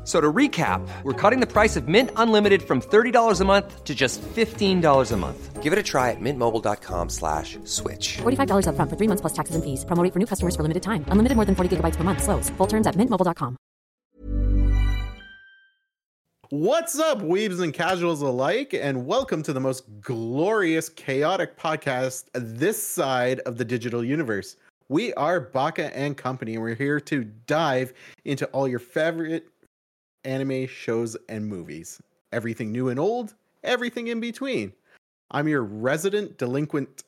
F- So to recap, we're cutting the price of Mint Unlimited from $30 a month to just $15 a month. Give it a try at mintmobile.com slash switch. $45 upfront for three months plus taxes and fees. Promo for new customers for limited time. Unlimited more than 40 gigabytes per month. Slows. Full terms at mintmobile.com. What's up, weebs and casuals alike, and welcome to the most glorious, chaotic podcast this side of the digital universe. We are Baka and Company, and we're here to dive into all your favorite anime shows and movies. Everything new and old, everything in between. I'm your resident delinquent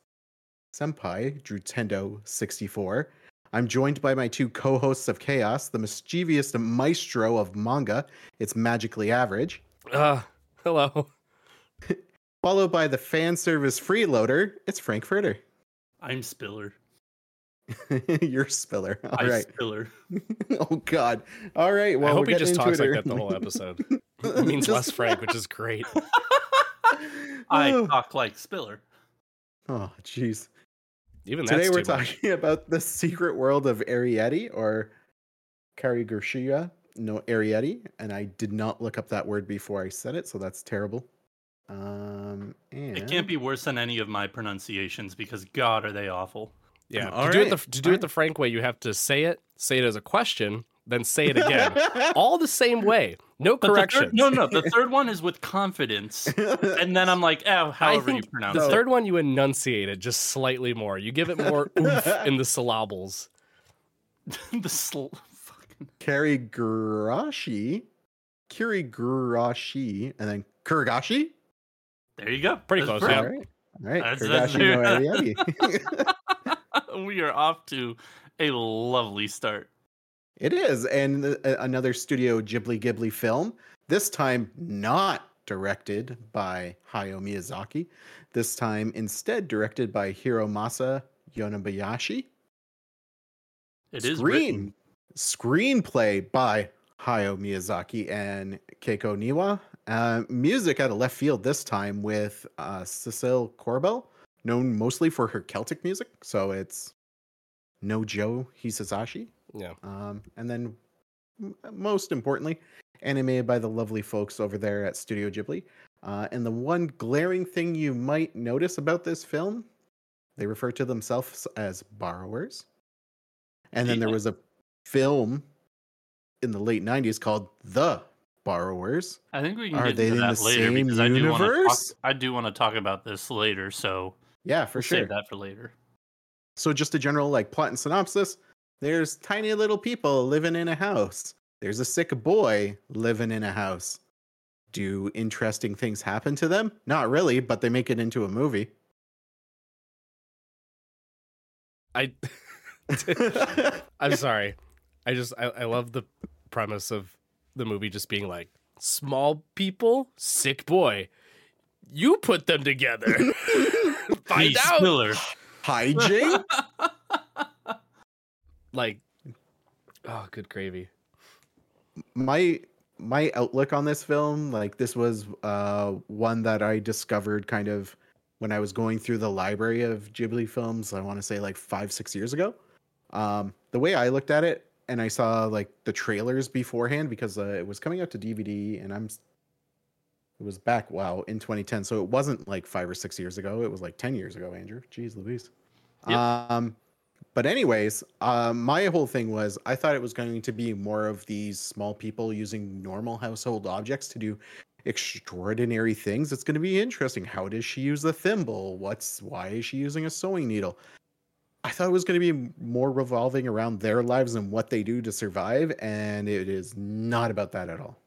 senpai, Drewtendo64. I'm joined by my two co-hosts of Chaos, the mischievous maestro of manga. It's magically average. Uh, hello. Followed by the fan service freeloader. It's Frankfurtter. I'm Spiller. You're Spiller. All I right. Spiller. oh God. All right. Well, I hope we're he just talks like that the whole episode. It means Just- less Frank, which is great. I Oh. talk like Spiller. Oh, jeez. Even Today that's we're too much. talking about the secret world of Arrietty or Karigurshia. No, Arrietty. And I did not look up that word before I said it, so that's terrible. Um, and It can't be worse than any of my pronunciations because God, are they awful. Yeah. Um, all to do it the to do all it the Frank way, you have to say it, say it as a question, then say it again, all the same way, no But the third- corrections. no, no. The third one is with confidence, and then I'm like, oh, I however you think pronounce the it. third one you enunciate it just slightly more. You give it more oomph in the syllables. the sl- fucking Karigurashi. Kirigurashi. And then Kurigashi. there you go. Pretty That's close, perfect. All right. All right. That's- Kurigashi that's- no Arrietty. we are off to a lovely start. It is, and another Studio Ghibli Ghibli film. This time not directed by Hayao Miyazaki. This time instead directed by Hiromasa Yonebayashi. It is Screen written. screenplay by Hayao Miyazaki and Keiko Niwa. Uh, music out of left field this time with uh, Cecile Corbel, known mostly for her Celtic music. So it's No Joe Hisaishi. Yeah. Um, and then, m- most importantly, animated by the lovely folks over there at Studio Ghibli. Uh, and the one glaring thing you might notice about this film, they refer to themselves as borrowers. And then there was a film in the late 90s called The Borrowers. I think we can Are get they into in that the later same because I do want to talk. I do want to talk about this later, so Yeah, for we'll sure. save that for later. So just a general like plot and synopsis. There's tiny little people living in a house. There's a sick boy living in a house. Do interesting things happen to them? Not really, but they make it into a movie. I I'm sorry. I just I, I love the premise of the movie just being like small people, sick boy. You put them together. Find Hey, out. Spiller. Hijink? Like, oh, good gravy. my my outlook on this film, like this was uh one that I discovered kind of when I was going through the library of Ghibli films, I want to say like 5 6 years ago. Um the way I looked at it and I saw like the trailers beforehand because uh, it was coming out to DVD and I'm it was back wow in 2010 so it wasn't like 5 or 6 years ago. It was like 10 years ago Andrew. Jeez Louise. Yep. um but anyways uh, my whole thing was i thought it was going to be more of these small people using normal household objects to do extraordinary things. It's going to be interesting. How does she use the thimble? What's why is she using a sewing needle? I thought it was going to be more revolving around their lives and what they do to survive and it is not about that at all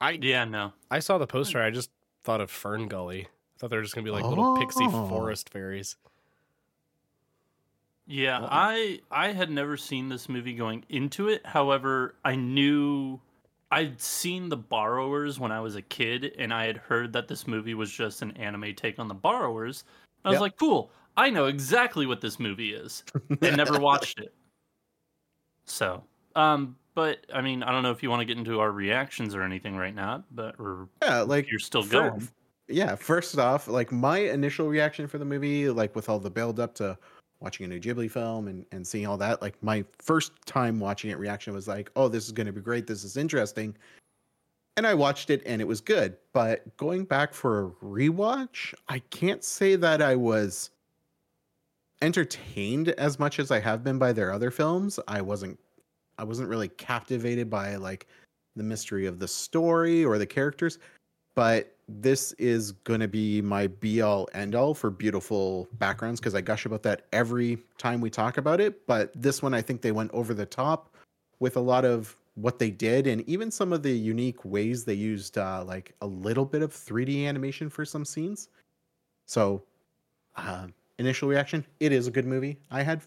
I Yeah, no. I saw the poster. I just thought of Fern Gully. I thought they were just gonna be like little pixie Oh. forest fairies. Yeah, Well- I I had never seen this movie going into it. However, I knew I'd seen The Borrowers when I was a kid, and I had heard that this movie was just an anime take on The Borrowers. I was Yep. like, cool. I know exactly what this movie is, and never watched it. So, um, but I mean, I don't know if you want to get into our reactions or anything right now, but or yeah like you're still fir- going. yeah first off like my initial reaction for the movie like with all the build up to watching a new ghibli film and, and seeing all that like my first time watching it reaction was like oh this is going to be great. This is interesting. And i watched it and it was good. But going back for a rewatch i can't say that i was entertained as much as i have been by their other films. I wasn't i wasn't really captivated by like the mystery of the story or the characters but this is going to be my be all end all for beautiful backgrounds because I gush about that every time we talk about it. But this one, I think they went over the top with a lot of what they did and even some of the unique ways they used, uh, like a little bit of 3D animation for some scenes. So, uh, initial reaction it is a good movie. I had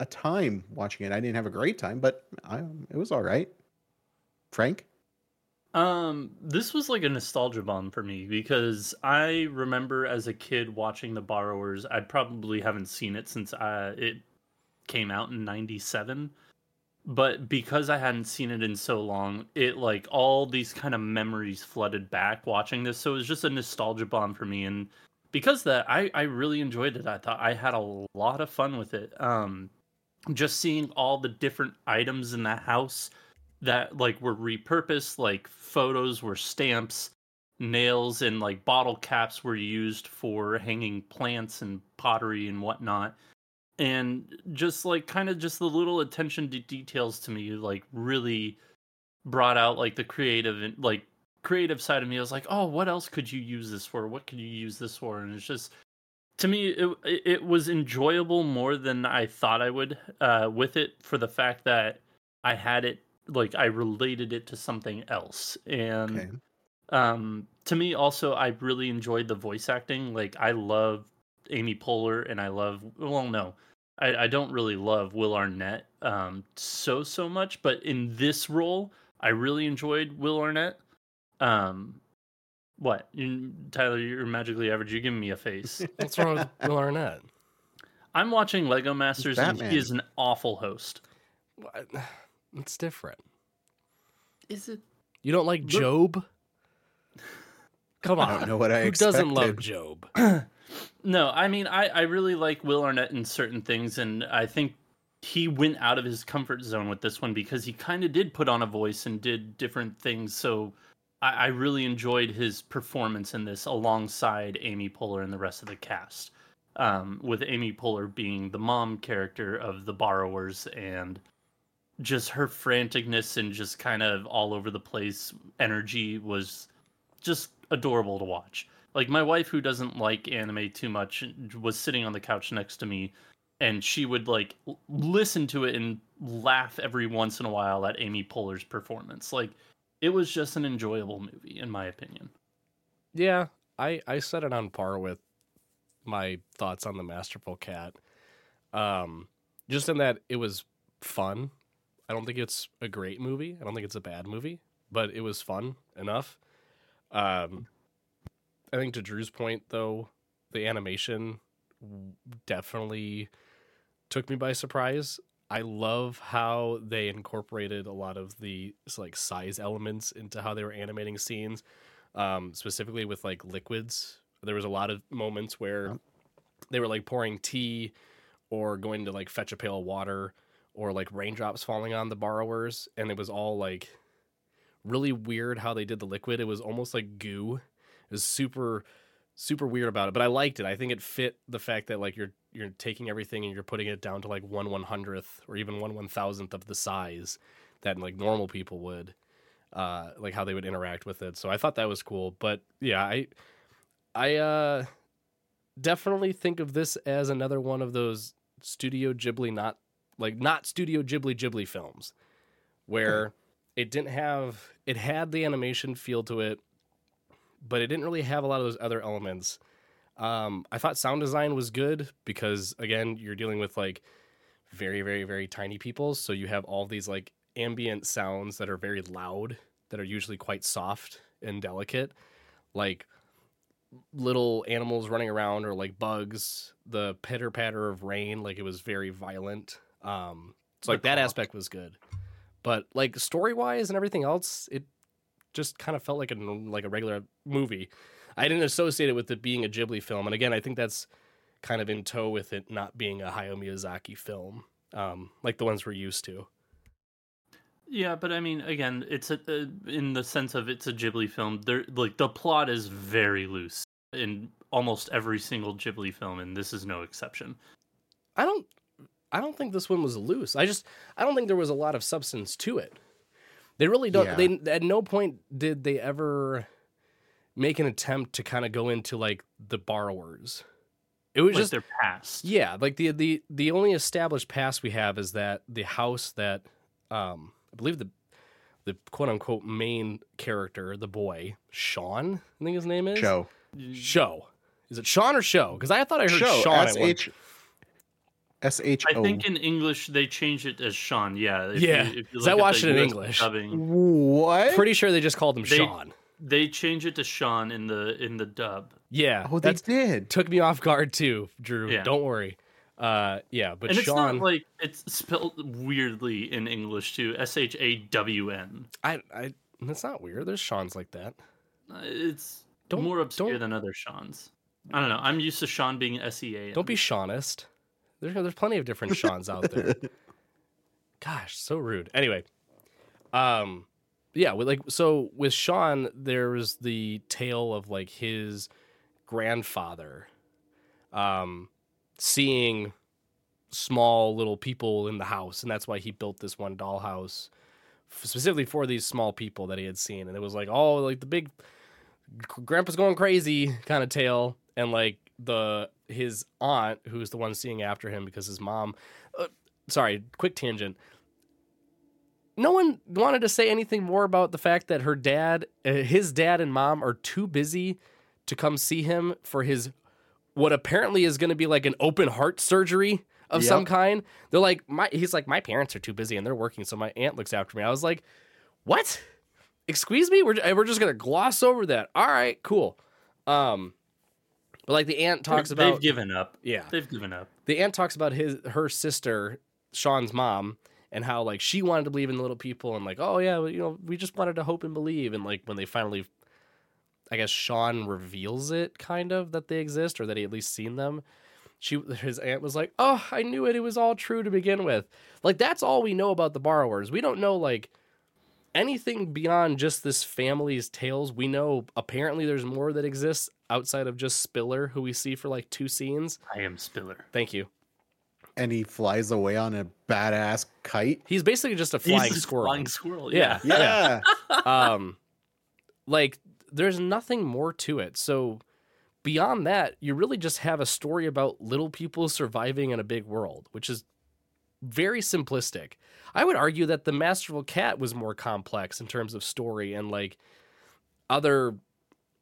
a time watching it. I didn't have a great time, but I, it was all right. Frank? Um, this was like a nostalgia bomb for me because I remember as a kid watching The Borrowers. I probably haven't seen it since uh, it came out in '97, but because I hadn't seen it in so long, it like all these kind of memories flooded back watching this. So it was just a nostalgia bomb for me, and because that, I I really enjoyed it. I thought I had a lot of fun with it. Um, just seeing all the different items in the house that like were repurposed like photos were stamps nails and like bottle caps were used for hanging plants and pottery and whatnot. And just like kind of just the little attention to details to me like really brought out like the creative and like creative side of me. I was like oh what else could you use this for? What could you use this for? And it's just to me it, it was enjoyable more than i thought i would uh with it for the fact that i had it like i related it to something else. And Okay. um to me also i really enjoyed the voice acting. Like i love amy poehler and i love well no i, I don't really love will arnett um so so much but in this role i really enjoyed will arnett. Um what you, tyler you're magically average you're giving me a face What's wrong with Will Arnett? i'm watching lego masters and he is an awful host What? It's different. is it You don't like Gob? Come on. I don't know what I Who doesn't love. Gob? No, I mean, I, I really like Will Arnett in certain things, and I think he went out of his comfort zone with this one because he kind of did put on a voice and did different things. So I, I really enjoyed his performance in this alongside Amy Poehler and the rest of the cast. Um, with Amy Poehler being the mom character of the borrowers and just her franticness and just kind of all over the place energy was just adorable to watch. Like my wife, who doesn't like anime too much, was sitting on the couch next to me, and she would like listen to it and laugh every once in a while at Amy Poehler's performance. Like it was just an enjoyable movie, in my opinion. Yeah, I I set it on par with my thoughts on the Masterful Cat. Um, just in that it was fun. I don't think it's a great movie. I don't think it's a bad movie, but it was fun enough. Um, I think to Drew's point though, the animation definitely took me by surprise. I love how they incorporated a lot of the like size elements into how they were animating scenes, um, specifically with like liquids. There was a lot of moments where they were like pouring tea or going to like fetch a pail of water or like raindrops falling on the borrowers, and it was all like really weird how they did the liquid. It was almost like goo. It was super super weird about it, but I liked it. I think it fit the fact that like you're you're taking everything and you're putting it down to like one one hundredth or even one one thousandth of the size that like normal people would, uh, like how they would interact with it. So I thought that was cool. But yeah, I I uh definitely think of this as another one of those Studio Ghibli not like not Studio Ghibli Ghibli films where it didn't have it had the animation feel to it but it didn't really have a lot of those other elements. Um, I thought sound design was good because again, you're dealing with like very, very, very tiny people, so you have all these like ambient sounds that are very loud, that are usually quite soft and delicate, like little animals running around or like bugs. The pitter patter of rain, like it was very violent. Um, so like that aspect was good, but like story wise and everything else, it just kind of felt like a like a regular movie. I didn't associate it with it being a Ghibli film, and again, I think that's kind of in tow with it not being a Hayao Miyazaki film, um, like the ones we're used to. Yeah, but I mean, again, it's a, uh, in the sense of it's a Ghibli film. There, like the plot is very loose in almost every single Ghibli film, and this is no exception. I don't, I don't think this one was loose. I just, I don't think there was a lot of substance to it. They really don't. Yeah. They at no point did they ever make an attempt to kind of go into like the borrowers. It was Like just their past. yeah, like the the the only established past we have is that the house that um I believe the the quote unquote main character, the boy Sean, I think his name is Show. Show. Is it Sean or Show? Because I thought I heard Show. Sean. S at one- H S H I O. think in English they changed it as Sean. Yeah. if Yeah, you- if you 'cause I look at watched it in US English. dubbing, What? Pretty sure they just called him They- Sean. they change it to Sean in the in the dub. Yeah, Oh, they that's did. took me off guard too, Drew. Yeah. Don't worry. Uh, yeah, but and it's Sean, not like it's spelled weirdly in English too. S H A W N. I, I, that's not weird. There's Sean's like that. Uh, It's Don't- more obscure don't- than other Sean's. I don't know. I'm used to Sean being S E A. Don't be Seanist. There's there's plenty of different Sean's out there. Gosh, so rude. Anyway, um, yeah, with like so with Sean, there's the tale of like his grandfather, um, seeing small little people in the house, and that's why he built this one dollhouse specifically for these small people that he had seen, and it was like oh, like the big grandpa's going crazy kind of tale and like the his aunt who's the one seeing after him because his mom uh, sorry quick tangent. No one wanted to say anything more about the fact that her dad uh, his dad and mom are too busy to come see him for his what apparently is going to be like an open heart surgery of some kind. They're like my he's like my parents are too busy and they're working so my aunt looks after me. I was like what? Excuse me? We're, we're just gonna gloss over that. All right cool. Um like the aunt talks about They've given up. Yeah. They've given up. the aunt talks about his her sister sean's mom and how like she wanted to believe in the little people and like oh yeah you know we just wanted to hope and believe and like when they finally i guess sean reveals it kind of that they exist or that he at least seen them she his aunt was like oh i knew it it was all true to begin with like that's all we know about the borrowers we don't know like anything beyond just this family's tales we know apparently there's more that exists outside of just spiller who we see for like two scenes I am Spiller. thank you and he flies away on a badass kite. He's basically just a He's flying a squirrel. Flying squirrel. Yeah. Yeah. Yeah. um, like there's nothing more to it. So beyond that, you really just have a story about little people surviving in a big world, which is very simplistic. I would argue that the Masterful Cat was more complex in terms of story and like other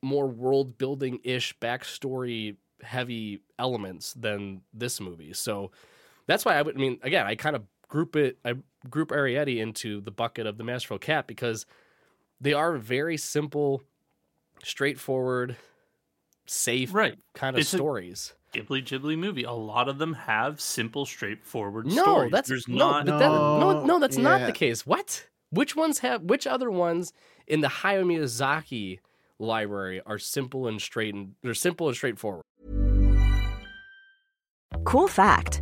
more world building ish backstory heavy elements than this movie. So that's why I would I mean again, I kind of group it I group Arrietty into the bucket of the Masterful Cat because they are very simple, straightforward, safe Right. kind of It's stories. Ghibli Ghibli movie. A lot of them have simple, straightforward No, stories. that's There's no, not. that- no, No, no, that's not the case. What? Which ones have? Which other ones in the Hayao Miyazaki library are simple and straight and they're simple and straightforward? Cool fact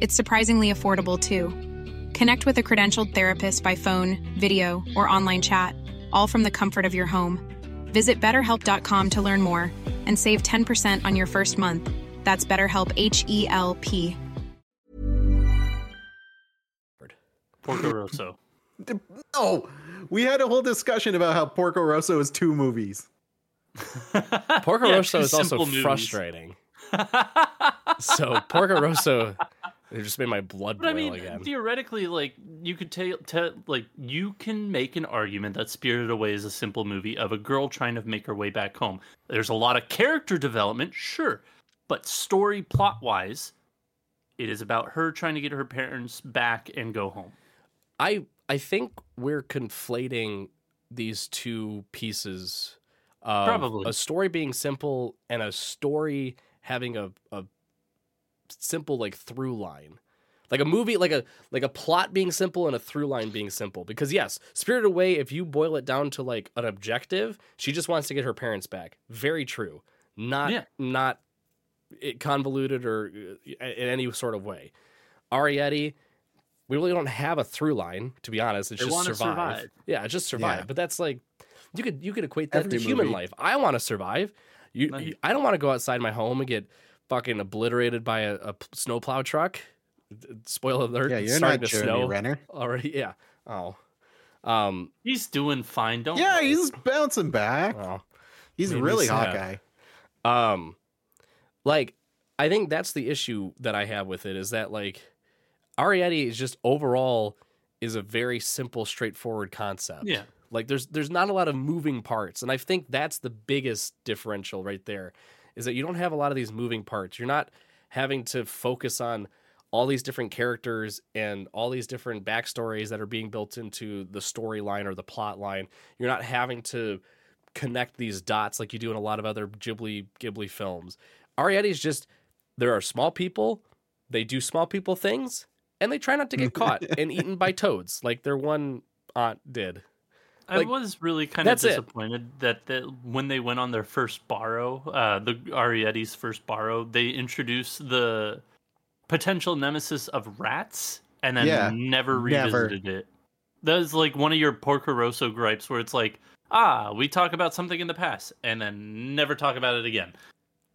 It's surprisingly affordable too. Connect with a credentialed therapist by phone, video, or online chat, all from the comfort of your home. Visit betterhelp.com to learn more and save 10% on your first month. That's BetterHelp H E L P. Porco Rosso. No, we had a whole discussion about how Porco Rosso is two movies. Porco Yeah, Rosso is also movies. frustrating. so Porco Rosso, it just made my blood But boil I mean, again. theoretically, like you could tell, te- like you can make an argument that Spirited Away is a simple movie of a girl trying to make her way back home. There's a lot of character development, sure, but story plot wise, it is about her trying to get her parents back and go home. I I think we're conflating these two pieces. Of Probably. a story being simple and a story having a, a simple like through line. Like a movie, like a like a plot being simple and a through line being simple. Because yes, Spirited Away, if you boil it down to like an objective, she just wants to get her parents back. Very true. Not Yeah. not it convoluted or uh, in any sort of way. Arrietty, we really don't have a through line, to be honest. It's They just survive. survive. Yeah, it's just survive. Yeah. But that's like you could you could equate that Every to human life. I want to survive. You, you- I don't want to go outside my home and get fucking obliterated by a snowplow truck. Spoiler alert! Yeah, you're starting not to Jeremy snow Renner. already. Yeah. Oh. Um. He's doing fine. Don't. Yeah, worry. he's bouncing back. oh. He's made really sad. Hawkeye. Um, like I think that's the issue that I have with it is that like Arrietty is just overall is a very simple, straightforward concept. Yeah. Like there's there's not a lot of moving parts, and I think that's the biggest differential right there, is that you don't have a lot of these moving parts. You're not having to focus on all these different characters and all these different backstories that are being built into the storyline or the plot line. You're not having to connect these dots like you do in a lot of other Ghibli Ghibli films. Arrietty's just there are small people, they do small people things, and they try not to get caught and eaten by toads like their one aunt did. I Like, was really kind of that's it. disappointed that, that when they went on their first borrow, uh, the Arrietty's first borrow, they introduced the potential nemesis of rats and then Yeah, never never. revisited it. That was like one of your Porco Rosso gripes where it's like, ah, we talk about something in the past and then never talk about it again.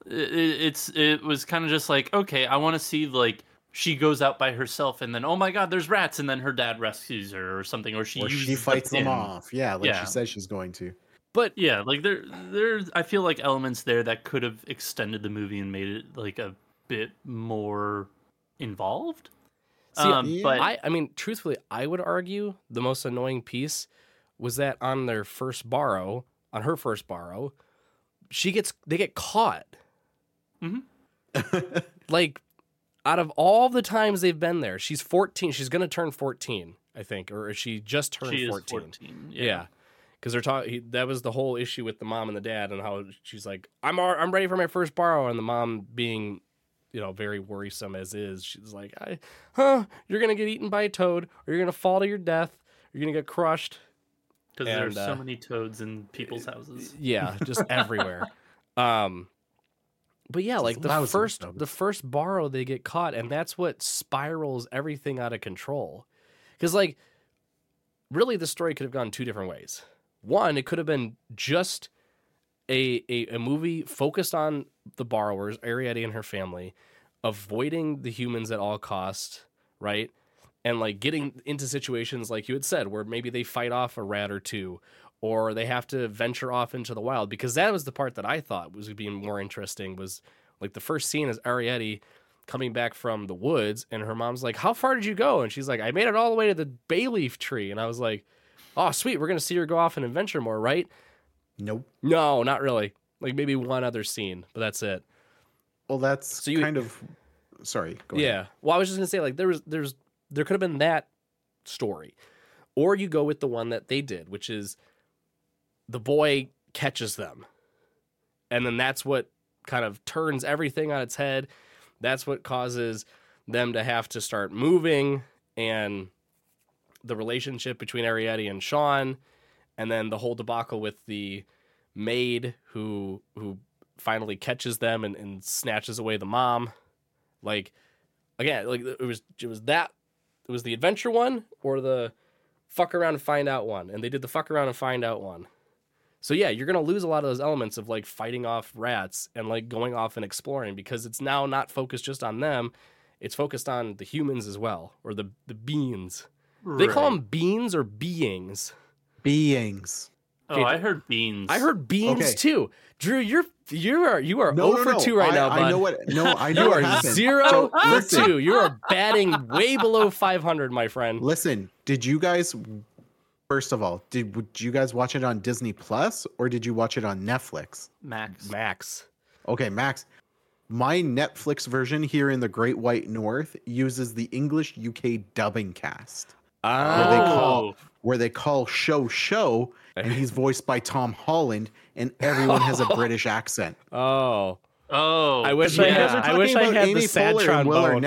It, it- it's it was kind of just like, okay, I want to see like she goes out by herself and then oh my god, there's rats and then her dad rescues her or something or she Or uses she the fights them pin. off. Yeah, like Yeah. she says she's going to. But Yeah, like there, there. I feel like elements there that could have extended the movie and made it like a bit more involved. See, um, but I, I mean, truthfully, I would argue the most annoying piece was that on their first borrow, on her first borrow, she gets they get caught. Mhm. like, out of all the times they've been there, she's 14. She's gonna turn 14, I think, or she just turned she is 14. 14. Yeah. Because they're talking. That was the whole issue with the mom and the dad, and how she's like, "I'm I'm ready for my first borrow," and the mom being, you know, very worrisome as is. She's like, "I, huh? You're gonna get eaten by a toad, or you're gonna fall to your death. You're gonna get crushed." because there's so uh, many toads in people's houses. Yeah, just everywhere. Um, but yeah, like the first the first borrow they get caught, and that's what spirals everything out of control. Because like, really, the story could have gone two different ways. One, it could have been just a, a a movie focused on the borrowers, Arrietty and her family, avoiding the humans at all costs, right? And like getting into situations like you had said, where maybe they fight off a rat or two, or they have to venture off into the wild. Because that was the part that I thought was being more interesting. Was like the first scene is Arrietty coming back from the woods, and her mom's like, "How far did you go?" And she's like, "I made it all the way to the bay leaf tree." And I was like, "Oh, sweet, we're gonna see her go off and adventure more, right?" Nope. No, not really. Like maybe one other scene, but that's it. Well, that's So you- kind of. Sorry. Go yeah. Well, I was just gonna say like there was there's there could have been that story, or you go with the one that they did, which is the boy catches them, and then that's what kind of turns everything on its head. That's what causes them to have to start moving, and the relationship between Arrietty and Sean, and then the whole debacle with the maid who who finally catches them and, and snatches away the mom. Like again, like it was it was that it was the adventure one or the fuck around and find out one. And they did the fuck around and find out one. So yeah, you're gonna lose a lot of those elements of like fighting off rats and like going off and exploring because it's now not focused just on them. It's focused on the humans as well, or the the beings. They call them beans or beings. Beings. Oh, I heard beans. I heard beans Okay. too. Drew, you're you are you are No, 0 no, for no. 2 right I- now, I bud. know what- no, I know you are happened. 0 So, for listen. 2. You are batting way below 500, my friend. Listen, did you guys? First of all, did would you guys watch it on Disney Plus or did you watch it on Netflix? Max. Max. Okay, Max. My Netflix version here in the Great White North uses the English UK dubbing cast. Where they oh. call Oh. where they call show show and he's voiced by Tom Holland and everyone has a British accent. Oh. Oh, I wish You I had are I talking wish I about had the Amy sad Poehler and Will trombone.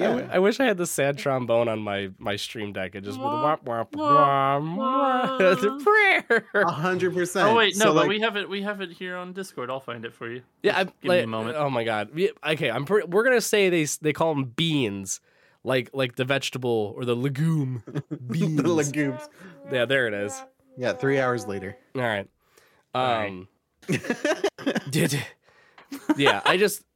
Arnett. I w- Yeah. I wish I had the sad trombone on my my stream deck and just with the womp womp womp womp. It's a prayer. A hundred percent. Oh wait, no, So, but like, we have it. We have it here on Discord. I'll find it for you. Yeah, I'm, give me a moment. Oh my god. Yeah, Okay, I'm. Pre- we're gonna say they they call them beans, like like the vegetable or the legume. Beans. the legumes. Yeah, there it is. Yeah, three hours later. All right. Um. did. Yeah, I just it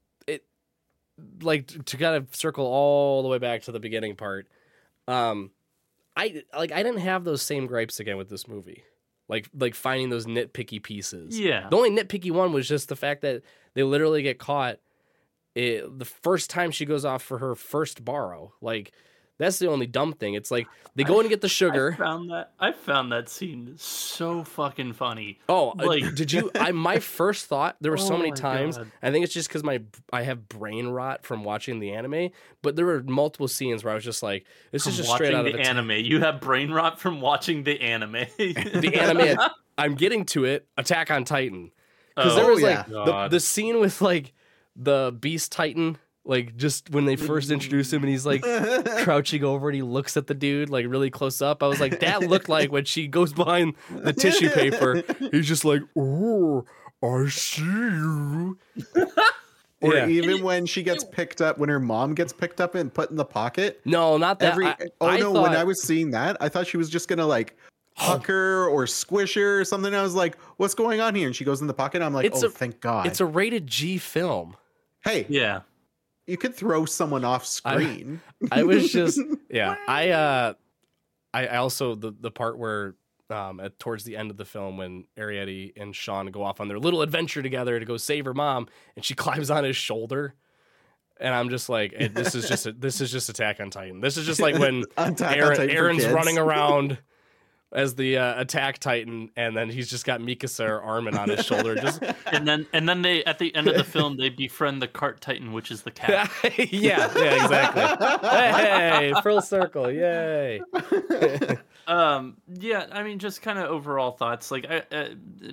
like to kind of circle all the way back to the beginning part. Um, I like I didn't have those same gripes again with this movie. Like like finding those nitpicky pieces. Yeah. The only nitpicky one was just the fact that they literally get caught it, the first time she goes off for her first borrow. Like that's the only dumb thing. It's like they go in and get the sugar. I found that. I found that scene so fucking funny. Oh, uh, Like- did you? I my first thought there were so Oh many times. God. I think it's just because my I have brain rot from watching the anime. But there were multiple scenes where I was just like, "This is just straight out of the a t- anime. You have brain rot from watching the anime. the anime. I'm getting to it. Attack on Titan. Because Oh, there was yeah. like the, the scene with like the Beast Titan, like just when they first introduce him and he's like crouching over and he looks at the dude like really close up. I was like, that looked like when she goes behind the tissue paper, he's just like, oh, I see you. Or Yeah. even when she gets picked up, when her mom gets picked up and put in the pocket. No, not that. Every I, oh I no, when I was seeing that, I thought she was just gonna like oh. huck her or squish her or something. I was like, "What's going on here?" And she goes in the pocket. I'm like, It's "Oh, a- thank God!" it's a rated G film. hey, yeah. You could throw someone off screen. I was just yeah. I uh I, I also the the part where um at towards the end of the film when Arrietty and Sean go off on their little adventure together to go save her mom and she climbs on his shoulder. And I'm just like, eh, this is just a, this is just Attack on Titan. This is just like when Eren, Titan Eren's running around as the uh, Attack Titan, and then he's just got Mikasa or Armin on his shoulder. Just And then and then they at the end of the film they befriend the cart titan, which is the cat. yeah, yeah, exactly. Hey, full circle, yay! um yeah i mean just kind of overall thoughts like I, uh,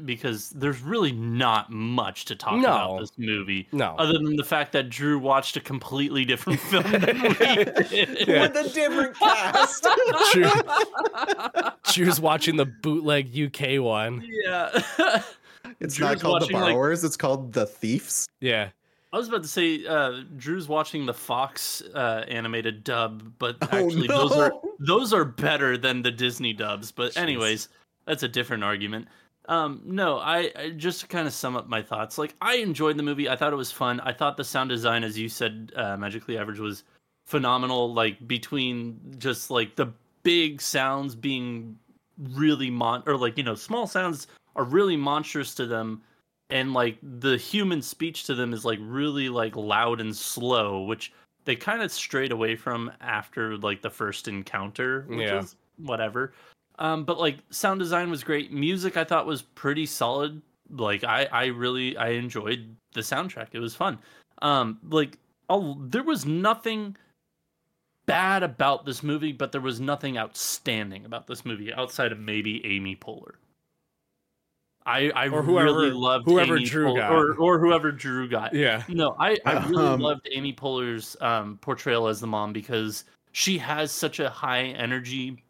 because there's really not much to talk No. about this movie No. other than the fact that drew watched a completely different film than we did. Yeah. With a different cast. Drew, Drew's watching the bootleg UK one. yeah it's Drew's not called the watching, like- borrowers. it's called the thieves. Yeah. i was about to say uh drew's watching the fox uh animated dub but Oh, actually those are those are better than the disney dubs but anyways that's a different argument um no i, I just to kind of sum up my thoughts like i enjoyed the movie i thought it was fun i thought the sound design as you said uh, magically average was phenomenal like between just like the big sounds being really mon or like you know small sounds are really monstrous to them and like the human speech to them is like really like loud and slow, which they kind of strayed away from after like the first encounter, which Yeah. is whatever. Um, but like sound design was great. Music I thought was pretty solid. Like I, I really I enjoyed the soundtrack. It was fun. Um, like oh, there was nothing bad about this movie, but there was nothing outstanding about this movie outside of maybe Amy Poehler. I I Or whoever- really loved whoever Amy Drew Poehler- got. or or whoever Drew got. Yeah. No, I I really Um, loved Amy Poehler's um, portrayal as the mom because she has such a high energy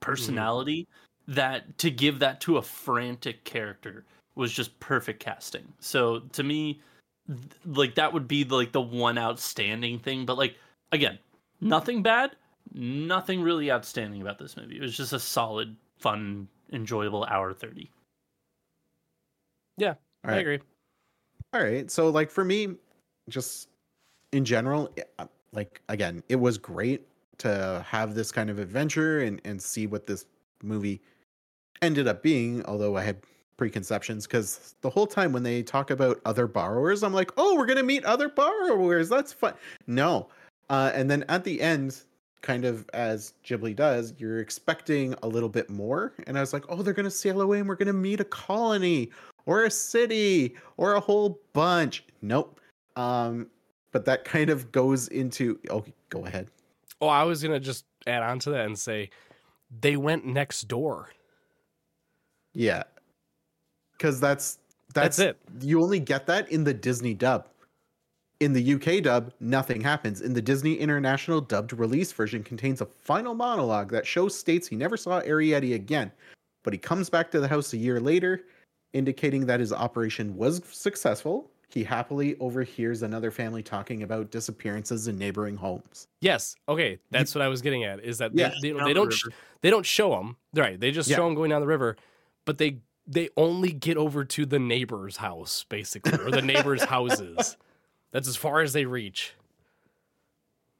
personality that to give that to a frantic character was just perfect casting. So to me, th- like that would be like the one outstanding thing. But like again, nothing bad, nothing really outstanding about this movie. It was just a solid, fun, enjoyable hour thirty. Yeah, All I right. agree. All right. So like for me, just in general, uh, like again, it was great to have this kind of adventure and and see what this movie ended up being, although I had preconceptions because the whole time when they talk about other borrowers, I'm like, oh, we're gonna meet other borrowers. That's fun. No. Uh, and then at the end, kind of as Ghibli does, you're expecting a little bit more. And I was like, oh, they're gonna sail away and we're gonna meet a colony or a city or a whole bunch. Nope. Um, but that kind of goes into oh, go ahead. Oh, I was gonna just add on to that and say they went next door. Yeah. Cause that's that's, That's it. You only get that in the Disney dub. In the UK dub, nothing happens. In the Disney International dubbed release version contains a final monologue that shows states he never saw Arrietty again, but he comes back to the house a year later, indicating that his operation was successful. He happily overhears another family talking about disappearances in neighboring homes. Yes. Okay, that's what I was getting at. Is that Yeah. they, they, Down they the don't sh- they don't show them right? They just Yeah. show them going down the river, but they they only get over to the neighbor's house basically, or the neighbor's houses. That's as far as they reach.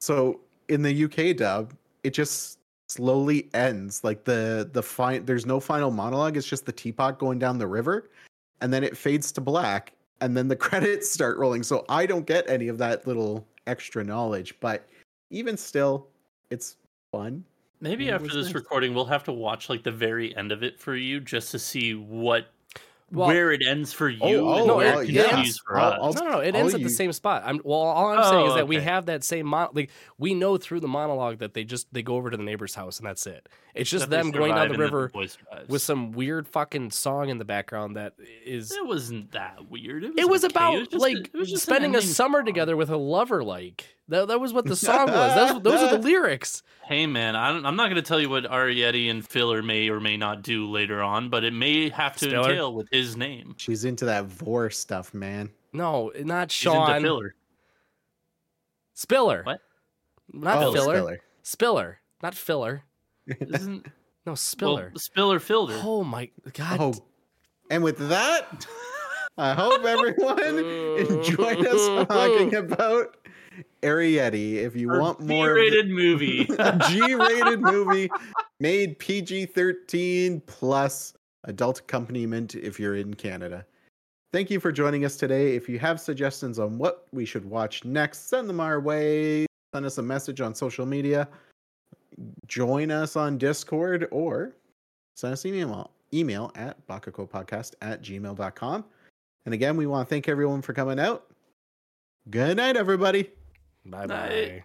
So in the UK dub, it just slowly ends. Like the the fine there's no final monologue, it's just the teapot going down the river, and then it fades to black, and then the credits start rolling. So I don't get any of that little extra knowledge, but even still, it's fun. Maybe after this nice. recording, we'll have to watch like the very end of it for you, just to see what Well- where it ends for you. oh, and no, where oh, it- it yeah. continues for I'll- us. I'll- No, no, no. It I'll ends at the use- same spot. I'm well. All I'm saying is Oh, that we have that same mon- like we know through the monologue that they just they go over to the neighbor's house and that's it. It's just That them going down the river boy survives. with some weird fucking song in the background that is. It wasn't that weird. It was, It was okay. about It was just a- like was spending a summer song. together with a lover. Like that, that was what the song was. Those, those are the lyrics. Hey man, I don't, I'm not going to tell you what Arrietty and Filler may or may not do later on, but it may have to Stiller? entail with his name. She's into that vore stuff, man. No, not He's into Sean Filler. Spiller. What? Not Oh, filler. Spiller. Spiller, not filler. Isn't No, Spiller. Well, Spiller Filder. oh my god. Oh, and with that, I hope everyone enjoyed us talking about Arrietty. If you want more of the- rated movie. a G-rated movie made PG-13 plus adult accompaniment if you're in Canada. Thank you for joining us today. If you have suggestions on what we should watch next, send them our way. Send us a message on social media. Join us on Discord or send us an email, email at bakacopodcast at gmail.com. And again, we want to thank everyone for coming out. Good night, everybody. Bye bye.